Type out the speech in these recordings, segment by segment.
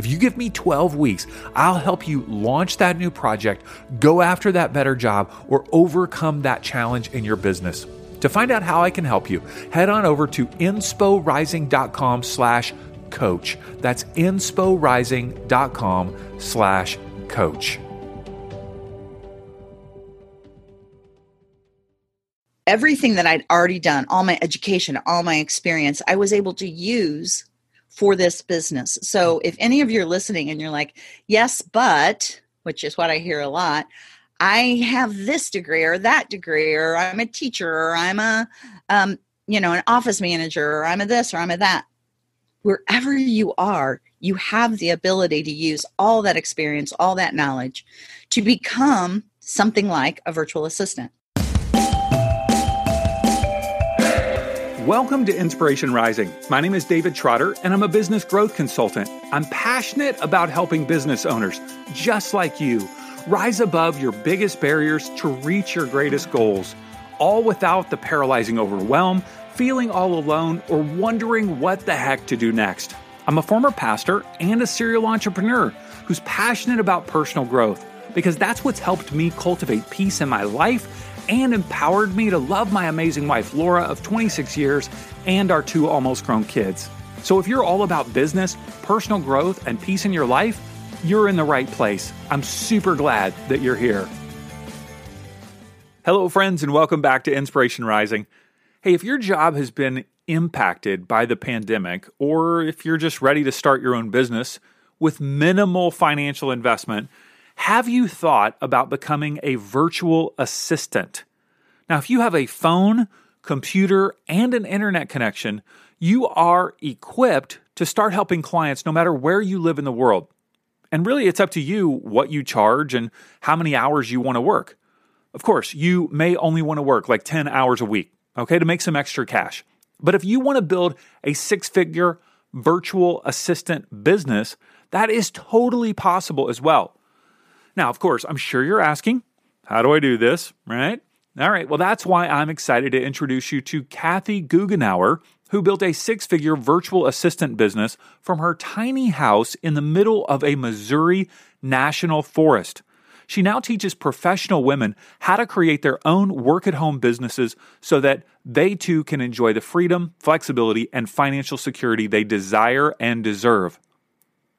If you give me 12 weeks, I'll help you launch that new project, go after that better job, or overcome that challenge in your business. To find out how I can help you, head on over to insporising.com slash coach. That's insporising.com slash coach. Everything that I'd already done, all my education, all my experience, I was able to use for this business. So if any of you are listening and you're like, yes, but, which is what I hear a lot, I have this degree or that degree, or I'm a teacher, or I'm a, um, you know, an office manager, or I'm a this, or I'm a that. Wherever you are, you have the ability to use all that experience, all that knowledge to become something like a virtual assistant. Welcome to Inspiration Rising. My name is David Trotter, and I'm a business growth consultant. I'm passionate about helping business owners just like you Rise above your biggest barriers to reach your greatest goals, all without the paralyzing overwhelm, feeling all alone, or wondering what the heck to do next. I'm a former pastor and a serial entrepreneur who's passionate about personal growth because that's what's helped me cultivate peace in my life and empowered me to love my amazing wife, Laura, of 26 years, and our two almost grown kids. So if you're all about business, personal growth, and peace in your life, you're in the right place. I'm super glad that you're here. Hello, friends, and welcome back to Inspiration Rising. Hey, if your job has been impacted by the pandemic, or if you're just ready to start your own business with minimal financial investment, have you thought about becoming a virtual assistant? Now, if you have a phone, computer, and an internet connection, you are equipped to start helping clients no matter where you live in the world. And really, it's up to you what you charge and how many hours you want to work. Of course, you may only want to work like 10 hours a week, okay, to make some extra cash. But if you want to build a six figure virtual assistant business, that is totally possible as well. Now, of course, I'm sure you're asking, how do I do this, right? All right, well, that's why I'm excited to introduce you to Kathy Goughenour, who built a six figure virtual assistant business from her tiny house in the middle of a Missouri national forest. She now teaches professional women how to create their own work at home businesses so that they too can enjoy the freedom, flexibility, and financial security they desire and deserve.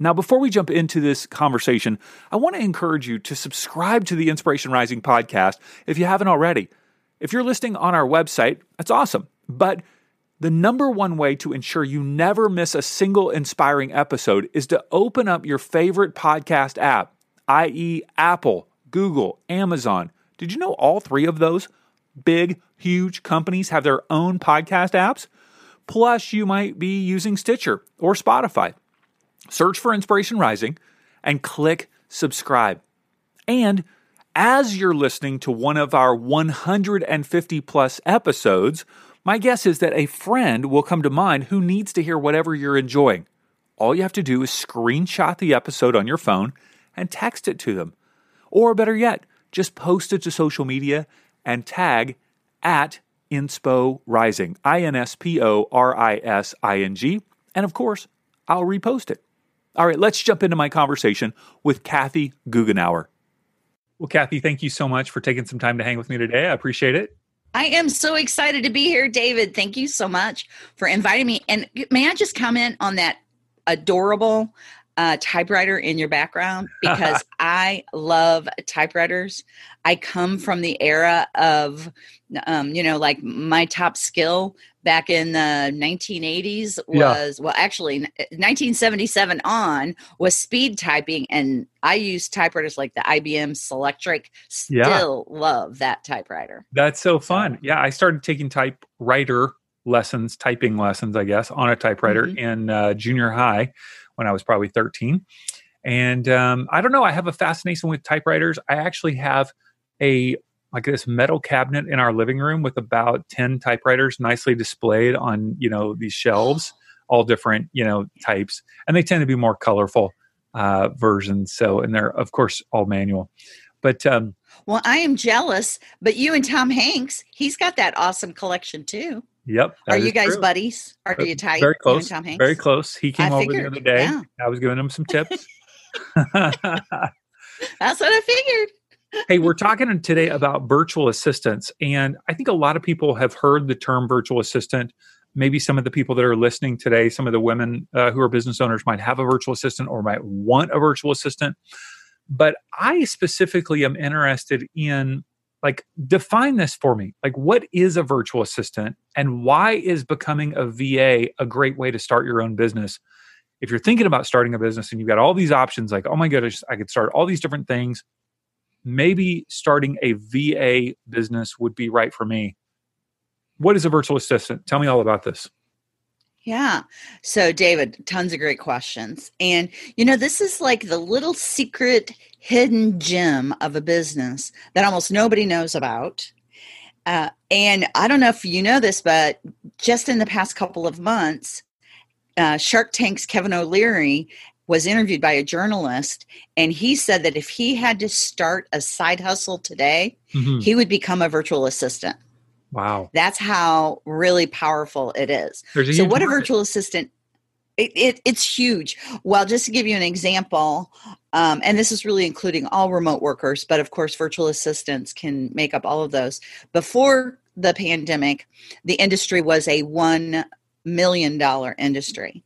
Now, before we jump into this conversation, I want to encourage you to subscribe to the Inspiration Rising podcast if you haven't already. If you're listening on our website, that's awesome. But the number one way to ensure you never miss a single inspiring episode is to open up your favorite podcast app, i.e., Apple, Google, Amazon. Did you know all three of those big, huge companies have their own podcast apps? Plus, you might be using Stitcher or Spotify. Search for Inspiration Rising and click subscribe. And as you're listening to one of our 150 plus episodes, my guess is that a friend will come to mind who needs to hear whatever you're enjoying. All you have to do is screenshot the episode on your phone and text it to them. Or better yet, just post it to social media and tag at Inspo Rising, I N S P O R I S I N G. And of course, I'll repost it. All right, let's jump into my conversation with Kathy Goughenour. Well, Kathy, thank you so much for taking some time to hang with me today. I appreciate it. I am so excited to be here, David. Thank you so much for inviting me. And may I just comment on that adorable uh, typewriter in your background? Because I love typewriters. I come from the era of, um, you know, like my top skill back in the 1980s was yeah. well actually 1977 on was speed typing and i used typewriters like the ibm selectric still yeah. love that typewriter that's so fun yeah i started taking typewriter lessons typing lessons i guess on a typewriter mm-hmm. in uh, junior high when i was probably 13 and um, i don't know i have a fascination with typewriters i actually have a like this metal cabinet in our living room with about 10 typewriters nicely displayed on, you know, these shelves, all different, you know, types. And they tend to be more colorful uh, versions. So, and they're, of course, all manual. But, um, well, I am jealous, but you and Tom Hanks, he's got that awesome collection too. Yep. Are you guys true. buddies? Are you tight? Very close. Tom Hanks? Very close. He came I over figured, the other day. yeah. I was giving him some tips. That's what I figured. Hey, we're talking today about virtual assistants. And I think a lot of people have heard the term virtual assistant. Maybe some of the people that are listening today, some of the women uh, who are business owners might have a virtual assistant or might want a virtual assistant. But I specifically am interested in like define this for me. Like what is a virtual assistant and why is becoming a VA a great way to start your own business? If you're thinking about starting a business and you've got all these options like oh my goodness, I could start all these different things, maybe starting a VA business would be right for me. What is a virtual assistant? Tell me all about this. Yeah. So, David, tons of great questions. And, you know, this is like the little secret hidden gem of a business that almost nobody knows about. Uh, and I don't know if you know this, but just in the past couple of months, uh, Shark Tank's Kevin O'Leary was interviewed by a journalist, and he said that if he had to start a side hustle today, Mhm. he would become a virtual assistant. Wow. That's how really powerful it is. So, what a virtual assistant? It, it, it's huge. Well, just to give you an example, um, and this is really including all remote workers, but of course, virtual assistants can make up all of those. Before the pandemic, the industry was a $1 million industry.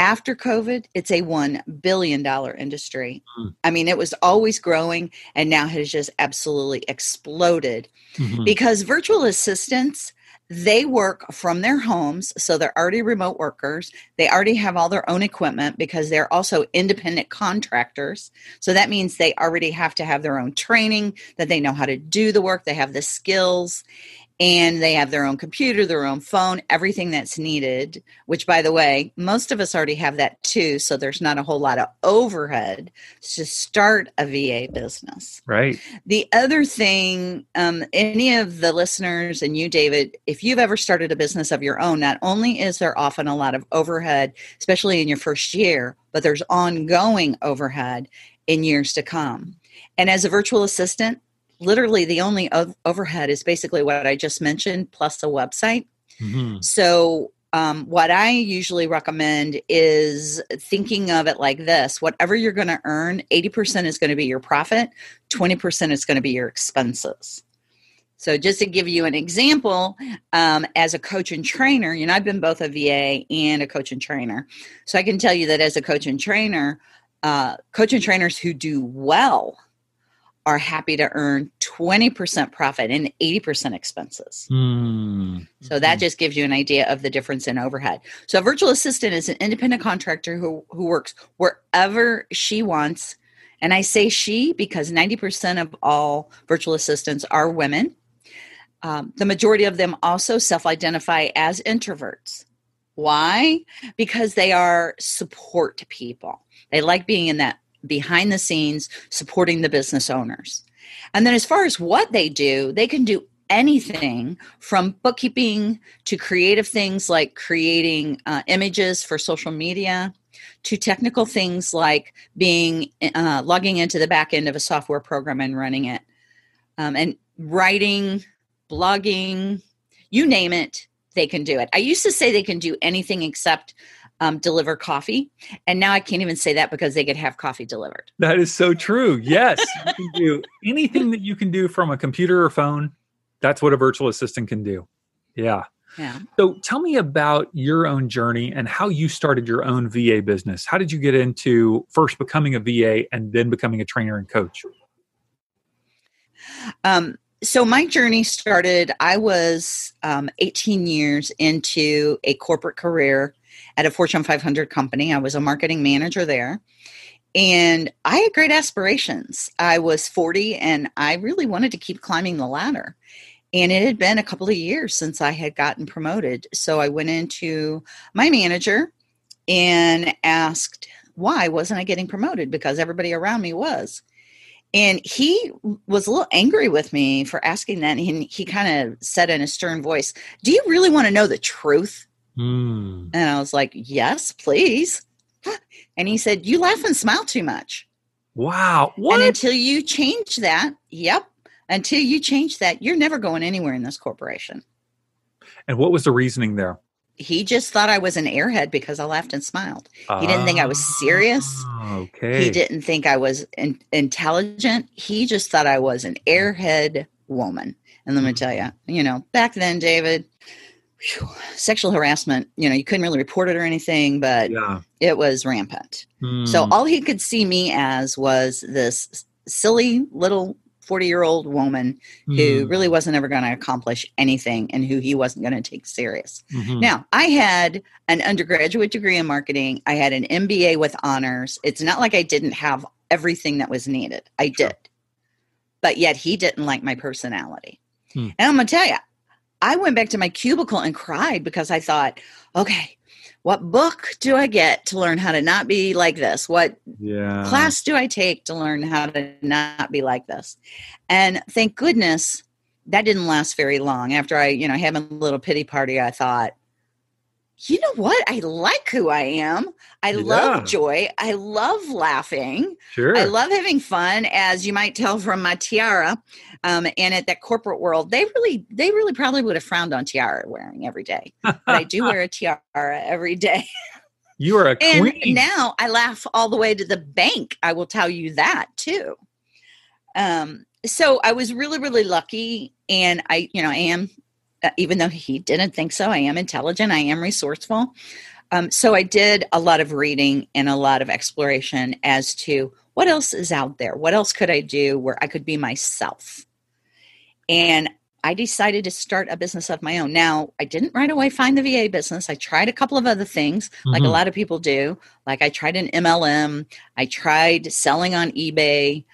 After COVID, it's a $1 billion industry. Hmm. I mean, it was always growing and now has just absolutely exploded Mhm. because virtual assistants they work from their homes so they're already remote workers they already have all their own equipment because they're also independent contractors so that means they already have to have their own training that they know how to do the work they have the skills and they have their own computer their own phone everything that's needed which by the way most of us already have that too so there's not a whole lot of overhead to start a va business Right. the other thing, um, any of the listeners and you, David, if you've ever started a business of your own, not only is there often a lot of overhead, especially in your first year, but there's ongoing overhead in years to come. And as a virtual assistant, literally the only o- overhead is basically what I just mentioned, plus a website. Mhm. So, um, what I usually recommend is thinking of it like this whatever you're going to earn, 80% is going to be your profit, 20% is going to be your expenses. So, just to give you an example, um, as a coach and trainer, you know, I've been both a VA and a coach and trainer. So, I can tell you that as a coach and trainer, uh, coach and trainers who do well are happy to earn 20% profit and 80% expenses. Mm. So that just gives you an idea of the difference in overhead. So a virtual assistant is an independent contractor who who works wherever she wants. And I say she because 90% of all virtual assistants are women. Um, the majority of them also self identify as introverts. Why? Because they are support people. They like being in that behind the scenes supporting the business owners. And then as far as what they do, they can do anything from bookkeeping to creative things like creating uh, images for social media to technical things like being uh, logging into the back end of a software program and running it um, and writing blogging you name it they can do it i used to say they can do anything except um, deliver coffee and now i can't even say that because they could have coffee delivered That is so true. Yes, you can do anything that you can do from a computer or phone. That's what a virtual assistant can do. Yeah. yeah So tell me about your own journey and how you started your own VA business. How did you get into first becoming a VA and then becoming a trainer and coach? Um, so my journey started, I was um, 18 years into a corporate career at a Fortune 500 company. I was a marketing manager there. And I had great aspirations. I was 40 and I really wanted to keep climbing the ladder. And it had been a couple of years since I had gotten promoted. So I went into my manager and asked why wasn't I getting promoted because everybody around me was. And he was a little angry with me for asking that. And he, he kind of said in a stern voice, Do you really want to know the truth? Mm. And I was like, Yes, please. And he said, You laugh and smile too much. Wow. What? And until you change that, yep, until you change that, you're never going anywhere in this corporation. and what was the reasoning there? He just thought I was an airhead because I laughed and smiled. He didn't think I was serious. Ah, Okay. He didn't think I was in, intelligent. He just thought I was an airhead woman. And let me tell you, you know, back then, David, whew, sexual harassment, you know, you couldn't really report it or anything, but Yeah. it was rampant. So Hmm. all he could see me as was this silly little 40 year old woman who Hmm. really wasn't ever going to accomplish anything and who he wasn't going to take serious. Mhm. Now, I had an undergraduate degree in marketing, I had an MBA with honors. It's not like I didn't have everything that was needed. I Sure. did. But yet he didn't like my personality. Hmm. And I'm going to tell you, I went back to my cubicle and cried because I thought, okay, what book do I get to learn how to not be like this? What yeah. class do I take to learn how to not be like this? And thank goodness that didn't last very long. After I, you know, had a little pity party, I thought, you know what? I like who I am. I Yeah. love joy. I love laughing. Sure. I love having fun, as you might tell from my tiara. Um, and at that corporate world, they really, they really probably would have frowned on tiara wearing every day. But I do wear a tiara every day. you are a queen. And now I laugh all the way to the bank. I will tell you that too. Um, so I was really, really lucky, and I, you know, I am, uh, even though he didn't think so, I am intelligent. I am resourceful. Um, so I did a lot of reading and a lot of exploration as to what else is out there. What else could I do where I could be myself? And I decided to start a business of my own. Now, I didn't right away find the VA business. I tried a couple of other things, like a Mhm. lot of people do. Like I tried an MLM, I tried selling on eBay,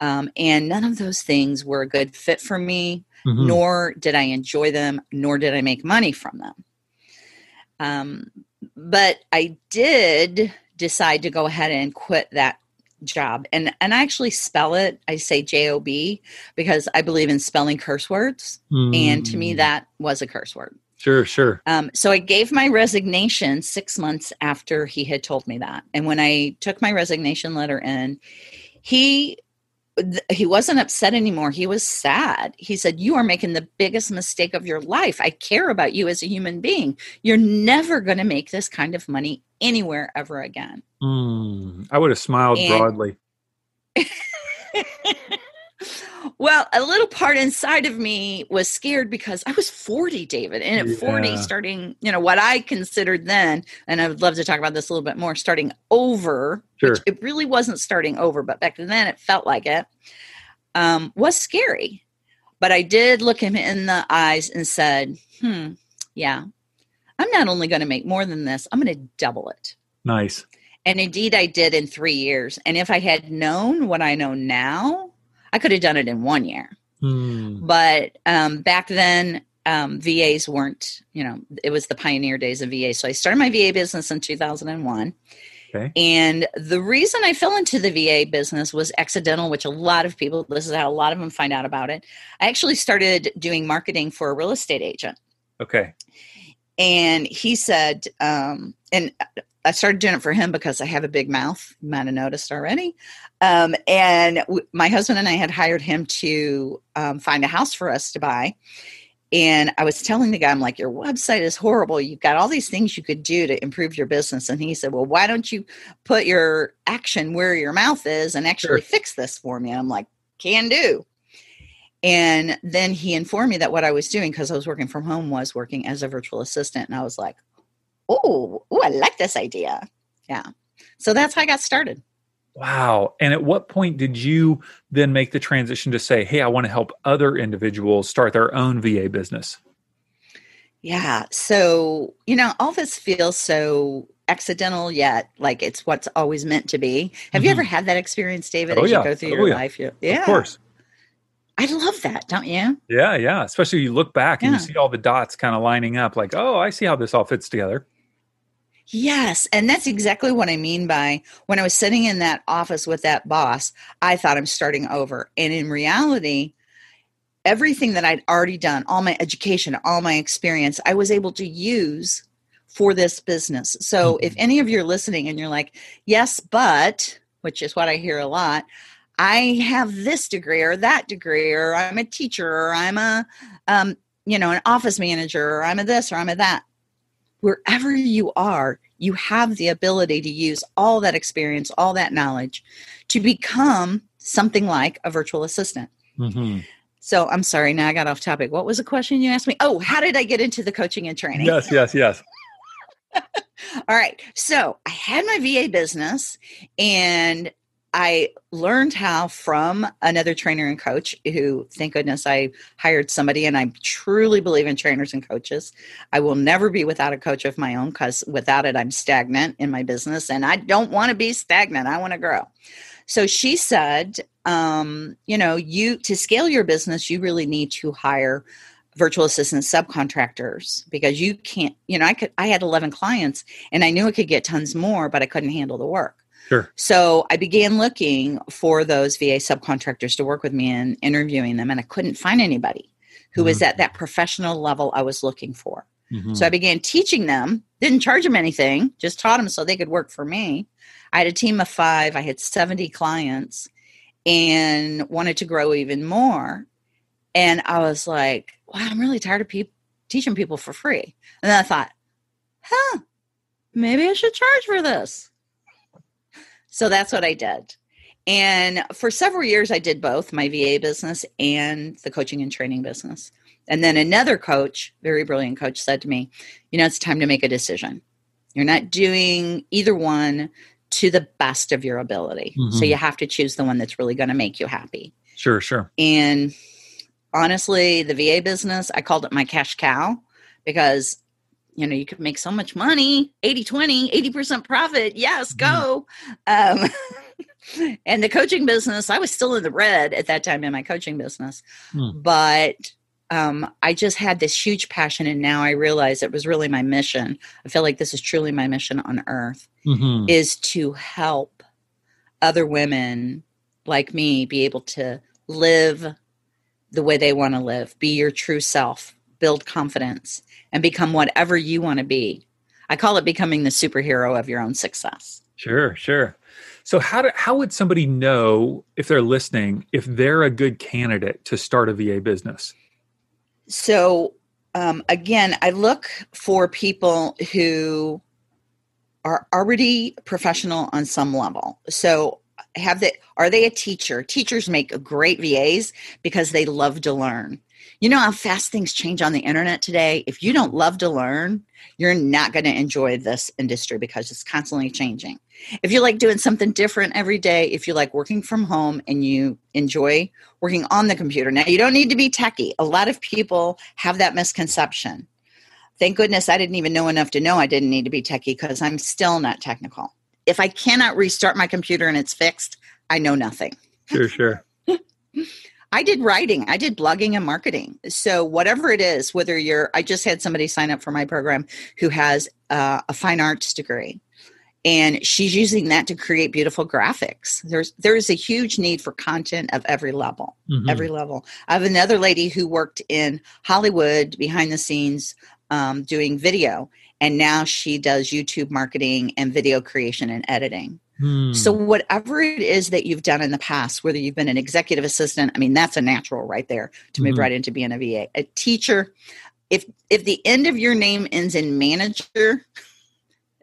um, and none of those things were a good fit for me, Mhm. nor did I enjoy them, nor did I make money from them. Um, but I did decide to go ahead and quit that job and and I actually spell it I say J O B because I believe in spelling curse words and to me Mm. that was a curse word. Sure, sure. Um, so I gave my resignation six months after he had told me that. And when I took my resignation letter in, he he wasn't upset anymore. He was sad. He said, "You are making the biggest mistake of your life. I care about you as a human being. You're never going to make this kind of money anywhere ever again." Mm. I would have smiled And- broadly. well, a little part inside of me was scared because I was 40, David. And at 40, starting, you know, what I considered then, and I would love to talk about this a little bit more, starting over, Sure. it really wasn't starting over, but back then it felt like it, um, was scary. But I did look him in the eyes and said, hmm, yeah, I'm not only going to make more than this, I'm going to double it. Nice. And indeed, I did in three years. And if I had known what I know now, I could have done it in one year. Mm. But um, back then, um, VAs weren't, you know, it was the pioneer days of VA. So I started my VA business in 2001. Okay. And the reason I fell into the VA business was accidental, which a lot of people, this is how a lot of them find out about it. I actually started doing marketing for a real estate agent. Okay. And he said, um, and I started doing it for him because I have a big mouth. You might have noticed already. Um, and w- my husband and I had hired him to um, find a house for us to buy. And I was telling the guy, I'm like, your website is horrible. You've got all these things you could do to improve your business. And he said, well, why don't you put your action where your mouth is and actually Sure. fix this for me? And I'm like, can do. And then he informed me that what I was doing, because I was working from home, was working as a virtual assistant. And I was like, oh, oh, I like this idea. Yeah. So that's how I got started. Wow. And at what point did you then make the transition to say, hey, I want to help other individuals start their own VA business? Yeah. So, you know, all this feels so accidental yet like it's what's always meant to be. Have you Mhm. ever had that experience, David, Oh, as yeah. you go through Oh, your yeah. life? You- Yeah. Of course. I love that, don't you? Yeah, yeah. Especially you look back and you see all the dots kind of lining up, like, oh, I see how this all fits together. Yes. And that's exactly what I mean by when I was sitting in that office with that boss, I thought I'm starting over. And in reality, everything that I'd already done, all my education, all my experience, I was able to use for this business. So mm-hmm. if any of you are listening and you're like, yes, but, which is what I hear a lot, I have this degree or that degree, or I'm a teacher, or I'm a, um, you know, an office manager, or I'm a this, or I'm a that. Wherever you are, you have the ability to use all that experience, all that knowledge to become something like a virtual assistant. Mm-hmm. So I'm sorry, now I got off topic. What was the question you asked me? Oh, how did I get into the coaching and training? Yes, yes, yes. All right. So I had my VA business and I learned how from another trainer and coach who, thank goodness, I hired somebody and I truly believe in trainers and coaches. I will never be without a coach of my own because without it, I'm stagnant in my business and I don't want to be stagnant. I want to grow. So she said, um, you know, you to scale your business, you really need to hire virtual assistant subcontractors because you can't, you know, I could I had 11 clients and I knew I could get tons more, but I couldn't handle the work. Sure. So I began looking for those VA subcontractors to work with me and interviewing them, and I couldn't find anybody who mm-hmm. was at that professional level I was looking for. Mm-hmm. So I began teaching them, didn't charge them anything, just taught them so they could work for me. I had a team of five, I had 70 clients and wanted to grow even more. And I was like, wow, I'm really tired of people teaching people for free. And then I thought, huh, maybe I should charge for this. So that's what I did. And for several years, I did both my VA business and the coaching and training business. And then another coach, very brilliant coach, said to me, You know, it's time to make a decision. You're not doing either one to the best of your ability. Mm-hmm. So you have to choose the one that's really going to make you happy. Sure, sure. And honestly, the VA business, I called it my cash cow because you know you could make so much money 80 20 80% profit yes go mm-hmm. um, and the coaching business i was still in the red at that time in my coaching business mm. but um, I just had this huge passion, and now I realize it was really my mission. I feel like this is truly my mission on earth mm-hmm. is to help other women like me be able to live the way they want to live, be your true self, build confidence, and become whatever you want to be. I call it becoming the superhero of your own success. Sure, sure. So how do, how would somebody know if they're listening if they're a good candidate to start a VA business? so um, again, I look for people who are already professional on some level. So have they are they a teacher? Teachers make great VAs because they love to learn. You know how fast things change on the internet today? If you don't love to learn, you're not going to enjoy this industry because it's constantly changing. If you like doing something different every day, if you like working from home and you enjoy working on the computer, now you don't need to be techie. A lot of people have that misconception. Thank goodness I didn't even know enough to know I didn't need to be techie because I'm still not technical. If I cannot restart my computer and it's fixed, I know nothing. Sure, sure. I did writing, I did blogging and marketing. So, whatever it is, whether you're, I just had somebody sign up for my program who has uh, a fine arts degree. And she's using that to create beautiful graphics. There's there is a huge need for content of every level mm-hmm. every level. I have another lady who worked in hollywood behind the scenes um, doing video. And now she does youtube marketing and video creation and editing hmm. so whatever it is that you've done in the past whether you've been an executive assistant i mean that's a natural right there to move mm-hmm. right into being a va a teacher if if the end of your name ends in manager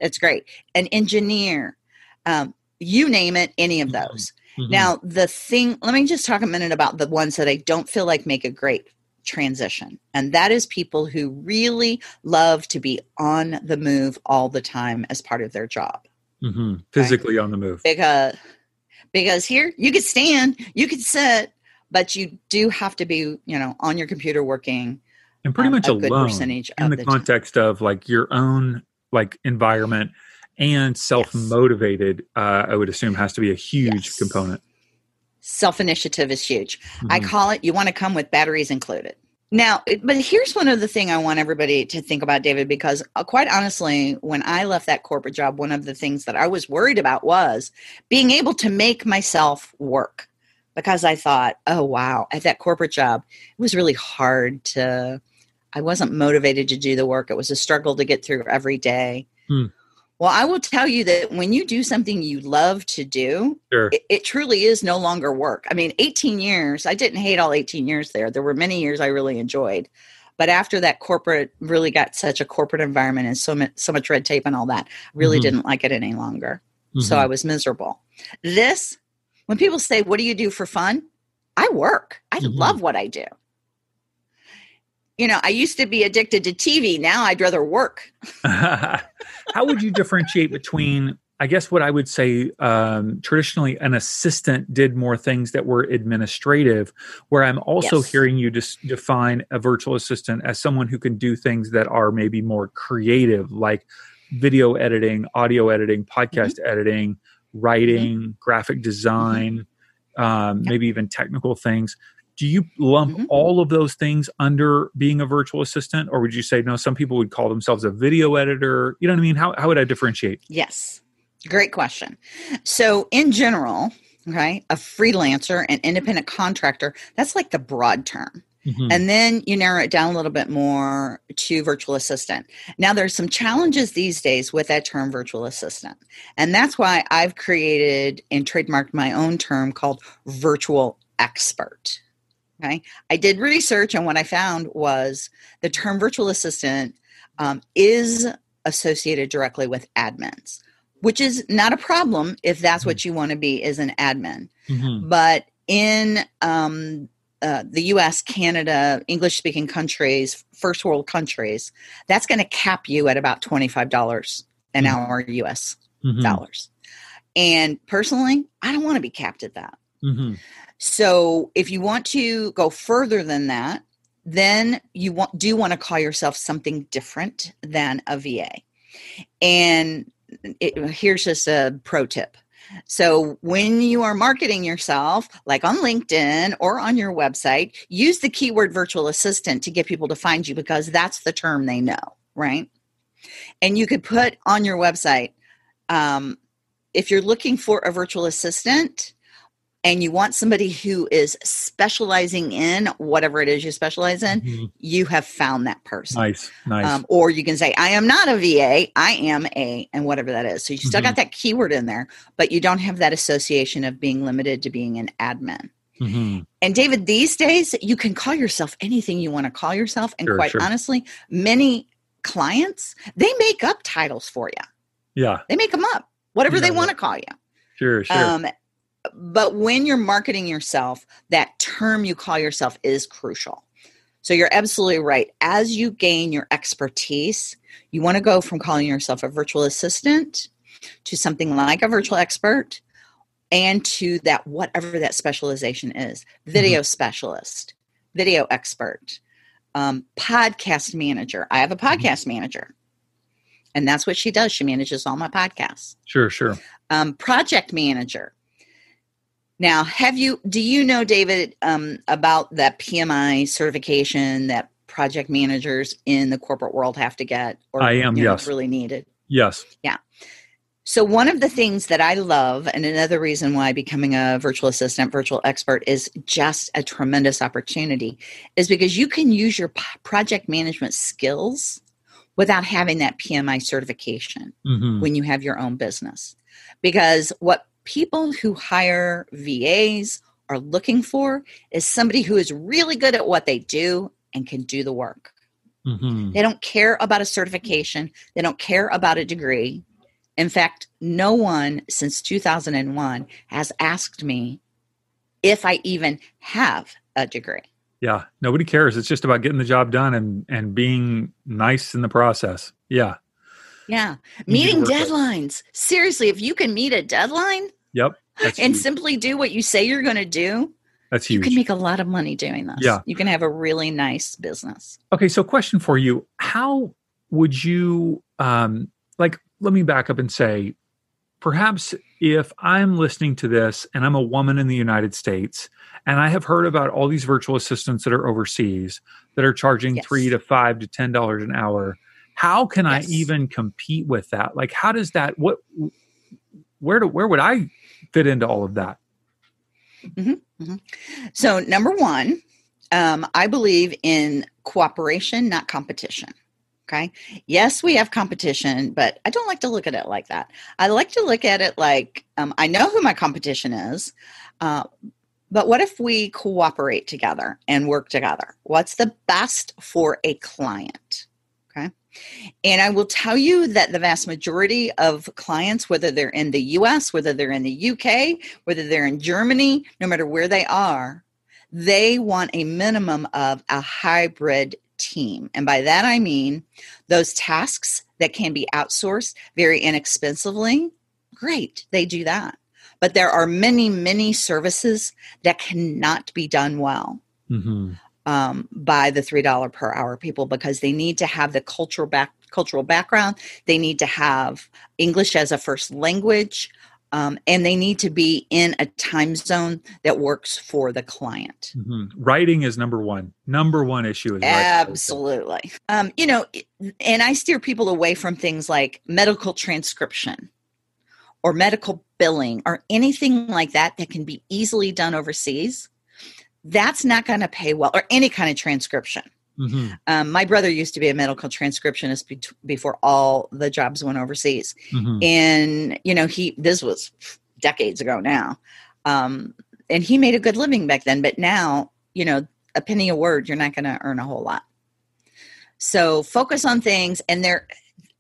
it's great. An engineer, um, you name it, any of mm-hmm. those. Mm-hmm. Now, the thing, let me just talk a minute about the ones that I don't feel like make a great transition. And that is people who really love to be on the move all the time as part of their job. Mm-hmm. Physically on the move. Because, because here you could stand, you could sit, but you do have to be, you know, on your computer working. And pretty um, much a alone percentage in the, the context time. of like your own like environment and self motivated yes. uh, i would assume has to be a huge yes. component self initiative is huge mm-hmm. i call it you want to come with batteries included Now, but here's one other thing I want everybody to think about, David, because uh, quite honestly, when I left that corporate job, one of the things that I was worried about was being able to make myself work because I thought, oh, wow, at that corporate job, it was really hard to, I wasn't motivated to do the work. It was a struggle to get through every day. Hmm. Well, I will tell you that when you do something you love to do, Sure. it, it truly is no longer work. I mean, 18 years, I didn't hate all 18 years there. There were many years I really enjoyed. But after that corporate really got such a corporate environment and so much, so much red tape and all that, really Mhm. didn't like it any longer. So Mhm. I was miserable. This, when people say, What do you do for fun? I work. I Mhm. love what I do. You know, I used to be addicted to TV. Now I'd rather work. How would you differentiate between, I guess, what I would say um, traditionally an assistant did more things that were administrative, where I'm also Yes. hearing you just define a virtual assistant as someone who can do things that are maybe more creative, like video editing, audio editing, podcast editing, writing, graphic design, um, maybe even technical things. Do you lump Mhm. all of those things under being a virtual assistant, or would you say no? Some people would call themselves a video editor. You know what I mean? How how would I differentiate? Yes. Great question. So, in general, right, a freelancer, an independent contractor, that's like the broad term. Mhm. And then you narrow it down a little bit more to virtual assistant. Now, there's some challenges these days with that term virtual assistant. And that's why I've created and trademarked my own term called virtual expert. Okay. I did research, and what I found was the term virtual assistant um, is associated directly with admins, which is not a problem if that's what you want to be as an admin Mhm. but in um, uh, the US, Canada, English speaking countries, first world countries, that's going to cap you at about $25 an Mhm. hour US Mhm. dollars. And personally, I don't want to be capped at that. Mhm. So if you want to go further than that, then you want do want to call yourself something different than a VA. And it, here's just a pro tip. So when you are marketing yourself, like on LinkedIn or on your website, use the keyword virtual assistant to get people to find you because that's the term they know, right? And you could put on your website, um, if you're looking for a virtual assistant, and you want somebody who is specializing in whatever it is you specialize in, Mhm. you have found that person. Nice, nice. Um, or you can say, I am not a VA, I am a, and whatever that is. So you still got that keyword in there, but you don't have that association of being limited to being an admin. Mhm. And David, these days you can call yourself anything you want to call yourself. And Sure, quite sure. honestly, many clients, they make up titles for you. Yeah, They make them up, whatever Yeah, they want to call you. sure, sure. Um, but when you're marketing yourself, that term you call yourself is crucial. So you're absolutely right. As you gain your expertise, you want to go from calling yourself a virtual assistant to something like a virtual expert and to that whatever that specialization is video specialist, video expert, um, podcast manager. I have a podcast manager, and that's what she does. She manages all my podcasts sure, sure. um, project manager. Now, have you? Do you know, David, um, about that PMI certification that project managers in the corporate world have to get? Or I am, you know, yes. really needed. Yes. Yeah. So, one of the things that I love, and another reason why becoming a virtual assistant, virtual expert is just a tremendous opportunity, is because you can use your project management skills without having that PMI certification Mhm. when you have your own business. Because what people who hire VAs are looking for is somebody who is really good at what they do and can do the work. Mhm. They don't care about a certification, they don't care about a degree. In fact, no one since 2001 has asked me if I even have a degree. Yeah. Nobody cares. It's just about getting the job done and and being nice in the process. Yeah. Yeah. Meeting work with. deadlines. Seriously, if you can meet a deadline Yep. And huge. simply do what you say you're going to do, That's you can make a lot of money doing this. Yeah. You can have a really nice business. Okay, so question for you: How would you um, like? Let me back up and say, perhaps if I'm listening to this and I'm a woman in the United States and I have heard about all these virtual assistants that are overseas that are charging Yes. three to five to ten dollars an hour, how can Yes. I even compete with that? Like, how does that? What? Where do where would I fit into all of that? So, number one, um, I believe in cooperation, not competition. Okay. Yes, we have competition, but I don't like to look at it like that. I like to look at it like um, I know who my competition is, uh, but what if we cooperate together and work together? What's the best for a client? And I will tell you that the vast majority of clients, whether they're in the US, whether they're in the UK, whether they're in Germany, no matter where they are, they want a minimum of a hybrid team. And by that I mean those tasks that can be outsourced very inexpensively. Great, they do that. But there are many, many services that cannot be done well Mm-hmm. Um, by the three dollar per hour people because they need to have the cultural back cultural background. They need to have English as a first language, um, and they need to be in a time zone that works for the client. hmm Writing is number one. Number one issue is. Absolutely. Um, you know, and I steer people away from things like medical transcription or medical billing or anything like that that can be easily done overseas. That's not going to pay well, or any kind of transcription. Mhm, Um, my brother used to be a medical transcriptionist be- before all the jobs went overseas, mhm. and you know he this was decades ago now, um, and he made a good living back then. But now, you know, a penny a word, you're not going to earn a whole lot. So focus on things, and there,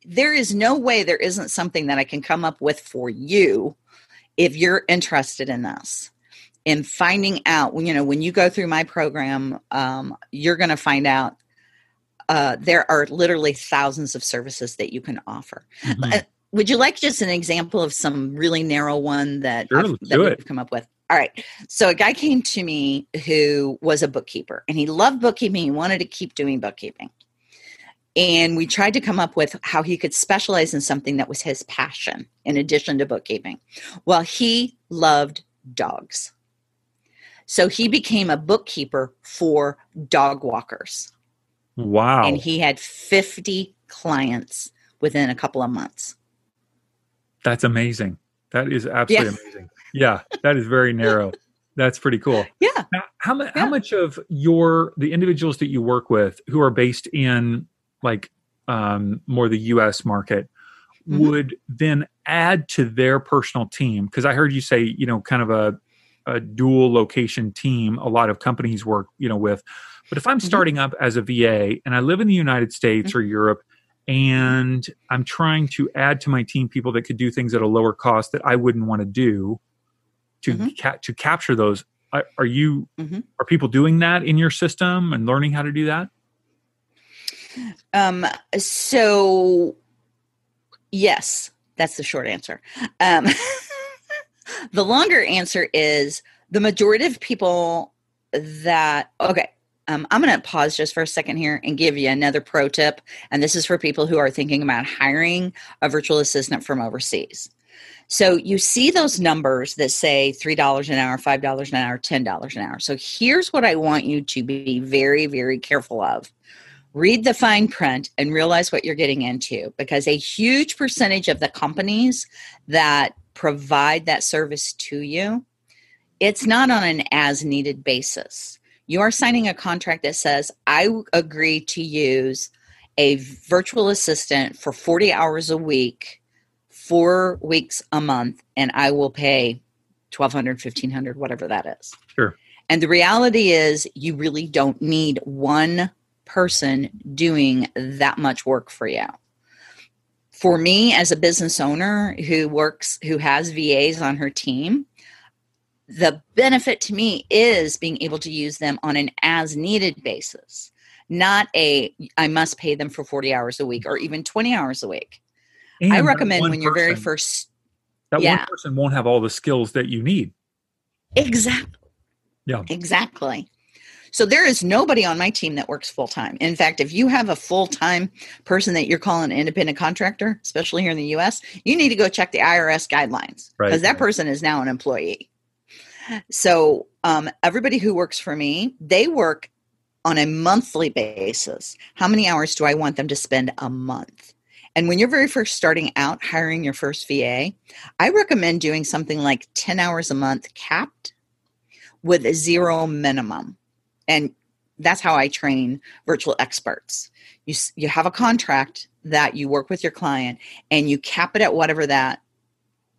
there is no way there isn't something that I can come up with for you if you're interested in this in finding out you know when you go through my program um, you're going to find out uh, there are literally thousands of services that you can offer. Mhm. Uh, would you like just an example of some really narrow one that, Sure, I've- that we've come up with? All right. So a guy came to me who was a bookkeeper and he loved bookkeeping he wanted to keep doing bookkeeping. And we tried to come up with how he could specialize in something that was his passion in addition to bookkeeping. Well he loved dogs so he became a bookkeeper for dog walkers Wow. and he had 50 clients within a couple of months That's amazing. That is absolutely Yeah. amazing. Yeah, that is very narrow. That's pretty cool. yeah Now, how mu- Yeah. how much of your the individuals that you work with who are based in like um, more the U.S. market Mhm. would then add to their personal team? Because I heard you say you know kind of a a dual location team. A lot of companies work you know with, but if I'm Mhm. starting up as a VA and I live in the United States or Europe. And I'm trying to add to my team people that could do things at a lower cost that I wouldn't want to do to Mhm. ca- to capture those. Are, you Mhm. are people doing that in your system and learning how to do that? Um, so yes, that's the short answer. Um, the longer answer is the majority of people that okay. Um, I'm going to pause just for a second here and give you another pro tip. And this is for people who are thinking about hiring a virtual assistant from overseas. So you see those numbers that say $3 an hour, $5 an hour, $10 an hour. So here's what I want you to be very, very careful of read the fine print and realize what you're getting into because a huge percentage of the companies that provide that service to you it's not on an as needed basis you are signing a contract that says i agree to use a virtual assistant for 40 hours a week four weeks a month and i will pay 1200 1500 whatever that is Sure. and the reality is you really don't need one person doing that much work for you. For me, as a business owner who works, who has VAs on her team, the benefit to me is being able to use them on an as needed basis, not a I must pay them for 40 hours a week or even 20 hours a week. And I recommend when you're very first that yeah. one person won't have all the skills that you need. Exactly. Yeah. Exactly. So there is nobody on my team that works full time. In fact, if you have a full time person that you're calling an independent contractor, especially here in the US, you need to go check the IRS guidelines because Right, that person is now an employee. So um, everybody who works for me, they work on a monthly basis. How many hours do I want them to spend a month? And when you're very first starting out hiring your first VA, I recommend doing something like 10 hours a month capped with a zero minimum. And that's how I train virtual experts. You, you have a contract that you work with your client and you cap it at whatever that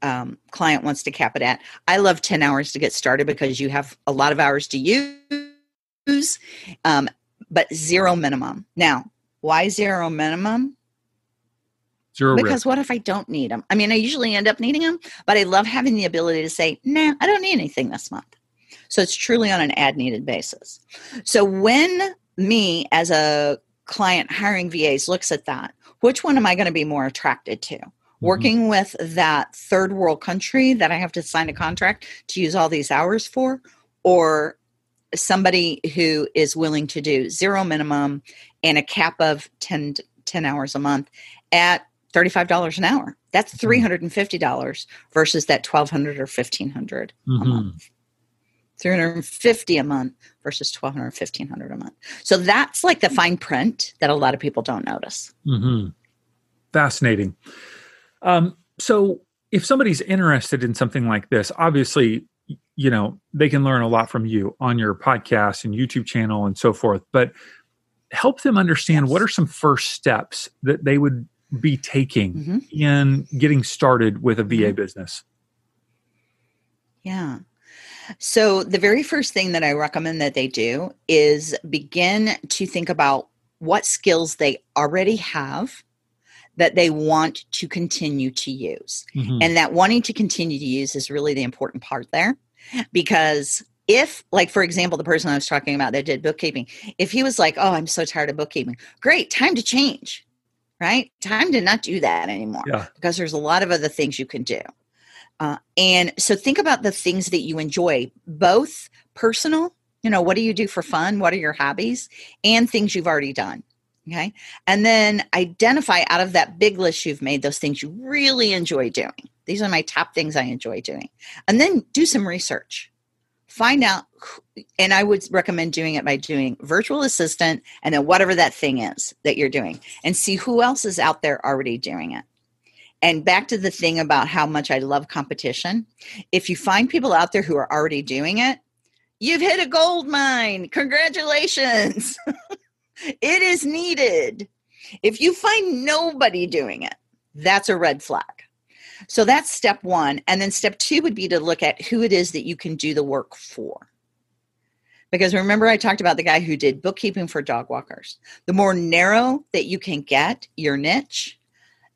um, client wants to cap it at. I love 10 hours to get started because you have a lot of hours to use, um, but zero minimum. Now, why zero minimum? Zero risk. Because what if I don't need them? I mean, I usually end up needing them, but I love having the ability to say, nah, I don't need anything this month. So it's truly on an ad needed basis. So when me as a client hiring VAs looks at that, which one am I going to be more attracted to? Working with that third world country that I have to sign a contract to use all these hours for, or somebody who is willing to do zero minimum and a cap of 10, 10 hours a month at $35 an hour. That's $350 versus that 1200 or 1500 a Mhm. month. 350 a month versus 1200 1500 a month. So that's like the fine print that a lot of people don't notice. hmm Fascinating. Um, so, if somebody's interested in something like this, obviously, you know, they can learn a lot from you on your podcast and YouTube channel and so forth. But help them understand what are some first steps that they would be taking Mhm. in getting started with a VA Mhm. business. Yeah. So the very first thing that I recommend that they do is begin to think about what skills they already have that they want to continue to use. Mhm. And that wanting to continue to use is really the important part there. Because if, like, for example, the person I was talking about that did bookkeeping, if he was like, oh, I'm so tired of bookkeeping, great, time to change, right? Time to not do that anymore Yeah. because there's a lot of other things you can do. Uh, and so think about the things that you enjoy, both personal, you know, what do you do for fun? What are your hobbies? And things you've already done. Okay. And then identify out of that big list you've made those things you really enjoy doing. These are my top things I enjoy doing. And then do some research. Find out, and I would recommend doing it by doing virtual assistant and then whatever that thing is that you're doing and see who else is out there already doing it. And back to the thing about how much I love competition. If you find people out there who are already doing it, you've hit a gold mine. Congratulations. it is needed. If you find nobody doing it, that's a red flag. So that's step one. And then step two would be to look at who it is that you can do the work for. Because remember, I talked about the guy who did bookkeeping for dog walkers. The more narrow that you can get your niche,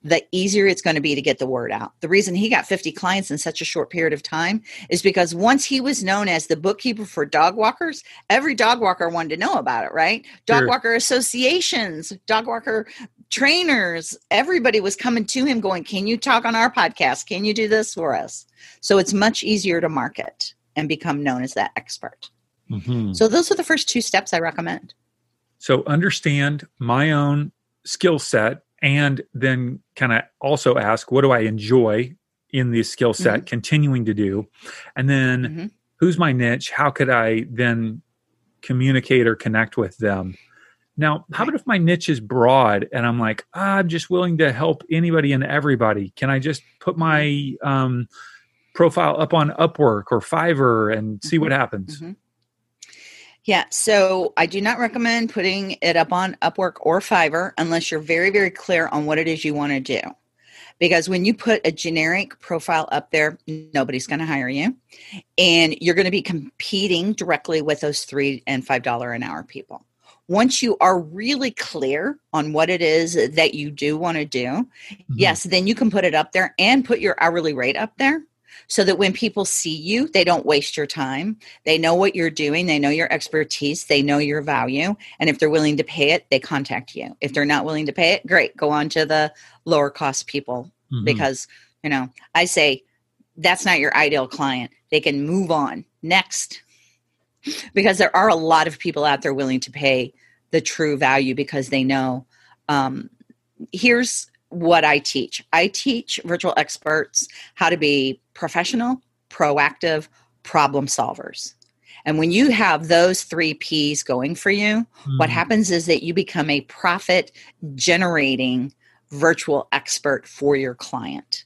the easier it's going to be to get the word out. The reason he got 50 clients in such a short period of time is because once he was known as the bookkeeper for dog walkers, every dog walker wanted to know about it, right? Dog Sure. walker associations, dog walker trainers, everybody was coming to him going, Can you talk on our podcast? Can you do this for us? So it's much easier to market and become known as that expert. Mhm. So those are the first two steps I recommend. So understand my own skill set and then kind of also ask what do I enjoy in this skill set continuing to do? And then Mhm. who's my niche? How could I then communicate or connect with them? Now how about if my niche is broad and I'm like I'm just willing to help anybody and everybody. Can I just put my um, profile up on Upwork or Fiverr and see what happens? Mhm. Yeah, so I do not recommend putting it up on Upwork or Fiverr unless you're very, very clear on what it is you want to do. Because when you put a generic profile up there, nobody's going to hire you. And you're going to be competing directly with those three and five dollar an hour people. Once you are really clear on what it is that you do want to do, Mhm. yes, then you can put it up there and put your hourly rate up there so that when people see you, they don't waste your time. They know what you're doing, they know your expertise, they know your value. And if they're willing to pay it, they contact you. If they're not willing to pay it, great, go on to the lower cost people Mhm. because, you know, I say that's not your ideal client. They can move on. Next. because there are a lot of people out there willing to pay the true value because they know. Um, here's what I teach I teach virtual experts how to be professional, proactive problem solvers. And when you have those three P's going for you, mm. what happens is that you become a profit generating virtual expert for your client.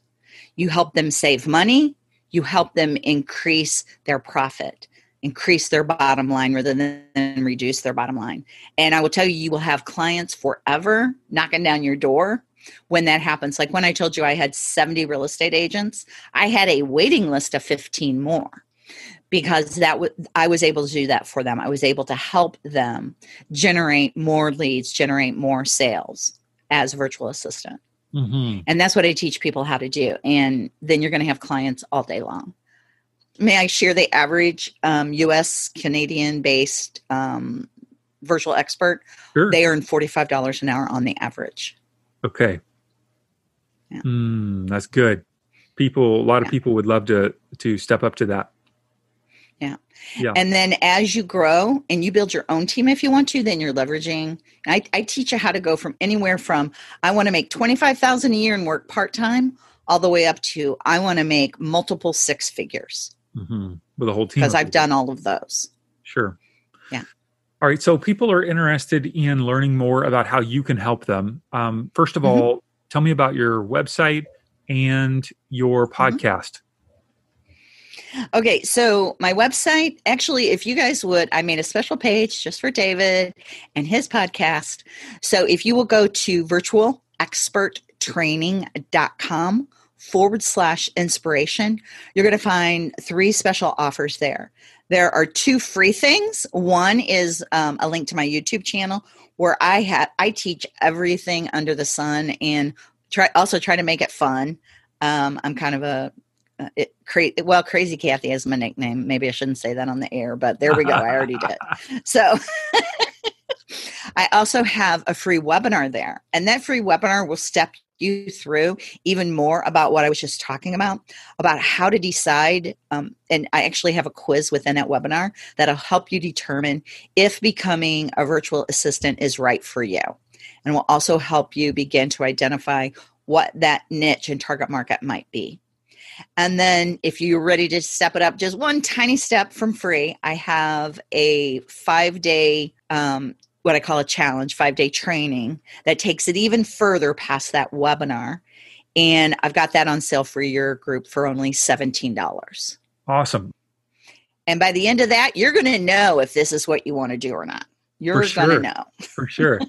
You help them save money, you help them increase their profit, increase their bottom line rather than reduce their bottom line. And I will tell you, you will have clients forever knocking down your door when that happens. Like when I told you I had 70 real estate agents, I had a waiting list of 15 more because that w- I was able to do that for them. I was able to help them generate more leads, generate more sales as a virtual assistant. Mm-hmm. And that's what I teach people how to do. And then you're going to have clients all day long. May I share the average um, US Canadian based um, virtual expert? Sure. They earn $45 an hour on the average. Okay. Yeah. Mm, that's good. People, a lot of people would love to to step up to that. Yeah. Yeah. And then as you grow and you build your own team if you want to, then you're leveraging. I, I teach you how to go from anywhere from I want to make 25,000 a year and work part-time all the way up to I want to make multiple six figures. Mm-hmm. With a whole team. Because I've done all of those. Sure. All right. So people are interested in learning more about how you can help them. Um, first of mm-hmm. all, tell me about your website and your mm-hmm. podcast. Okay, so my website, actually, if you guys would, I made a special page just for David and his podcast. So if you will go to virtualexperttraining.com forward slash inspiration, you're going to find three special offers there. There are two free things. One is um, a link to my YouTube channel where I have I teach everything under the sun and try also try to make it fun. Um, I'm kind of a uh, it, cra- well, Crazy Kathy is my nickname. Maybe I shouldn't say that on the air, but there we go. I already did. So I also have a free webinar there, and that free webinar will step you through even more about what I was just talking about, about how to decide. Um, and I actually have a quiz within that webinar that'll help you determine if becoming a virtual assistant is right for you. And will also help you begin to identify what that niche and target market might be. And then if you're ready to step it up just one tiny step from free, I have a five day, um, what I call a challenge, five day training that takes it even further past that webinar. And I've got that on sale for your group for only $17. Awesome. And by the end of that, you're going to know if this is what you want to do or not. You're sure. going to know. for sure.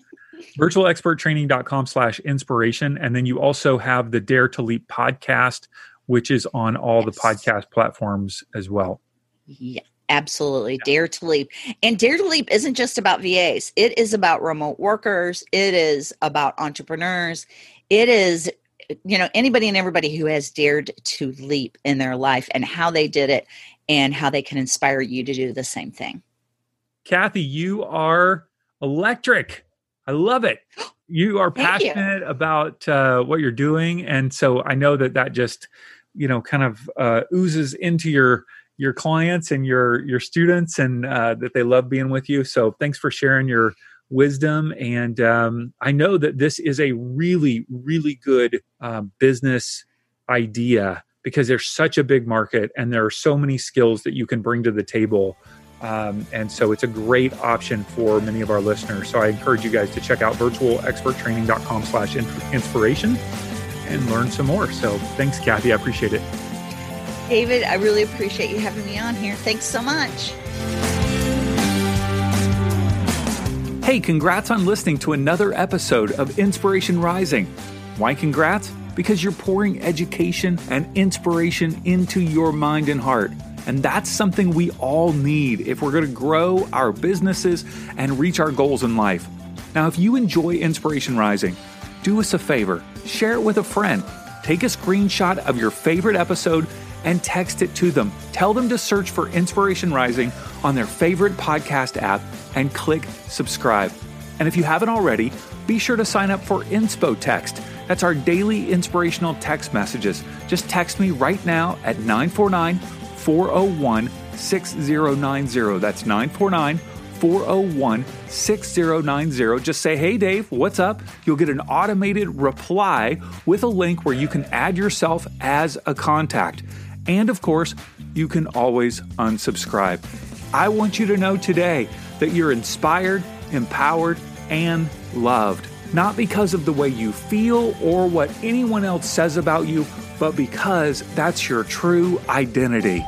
virtualexperttraining.com slash inspiration. And then you also have the Dare to Leap podcast, which is on all yes. the podcast platforms as well. Yeah, absolutely. Yeah. Dare to Leap. And Dare to Leap isn't just about VAs, it is about remote workers, it is about entrepreneurs, it is you know anybody and everybody who has dared to leap in their life and how they did it and how they can inspire you to do the same thing kathy you are electric i love it you are passionate you. about uh, what you're doing and so i know that that just you know kind of uh, oozes into your your clients and your your students and uh, that they love being with you so thanks for sharing your wisdom and um, i know that this is a really really good uh, business idea because there's such a big market and there are so many skills that you can bring to the table um, and so it's a great option for many of our listeners so i encourage you guys to check out virtualexperttraining.com slash inspiration and learn some more. So thanks, Kathy. I appreciate it. David, I really appreciate you having me on here. Thanks so much. Hey, congrats on listening to another episode of Inspiration Rising. Why congrats? Because you're pouring education and inspiration into your mind and heart. And that's something we all need if we're going to grow our businesses and reach our goals in life. Now, if you enjoy Inspiration Rising, do us a favor share it with a friend. Take a screenshot of your favorite episode and text it to them. Tell them to search for Inspiration Rising on their favorite podcast app and click subscribe. And if you haven't already, be sure to sign up for Inspo Text. That's our daily inspirational text messages. Just text me right now at 949 401 6090. That's 949 401 6090. Just say, Hey Dave, what's up? You'll get an automated reply with a link where you can add yourself as a contact. And of course, you can always unsubscribe. I want you to know today that you're inspired, empowered, and loved. Not because of the way you feel or what anyone else says about you, but because that's your true identity.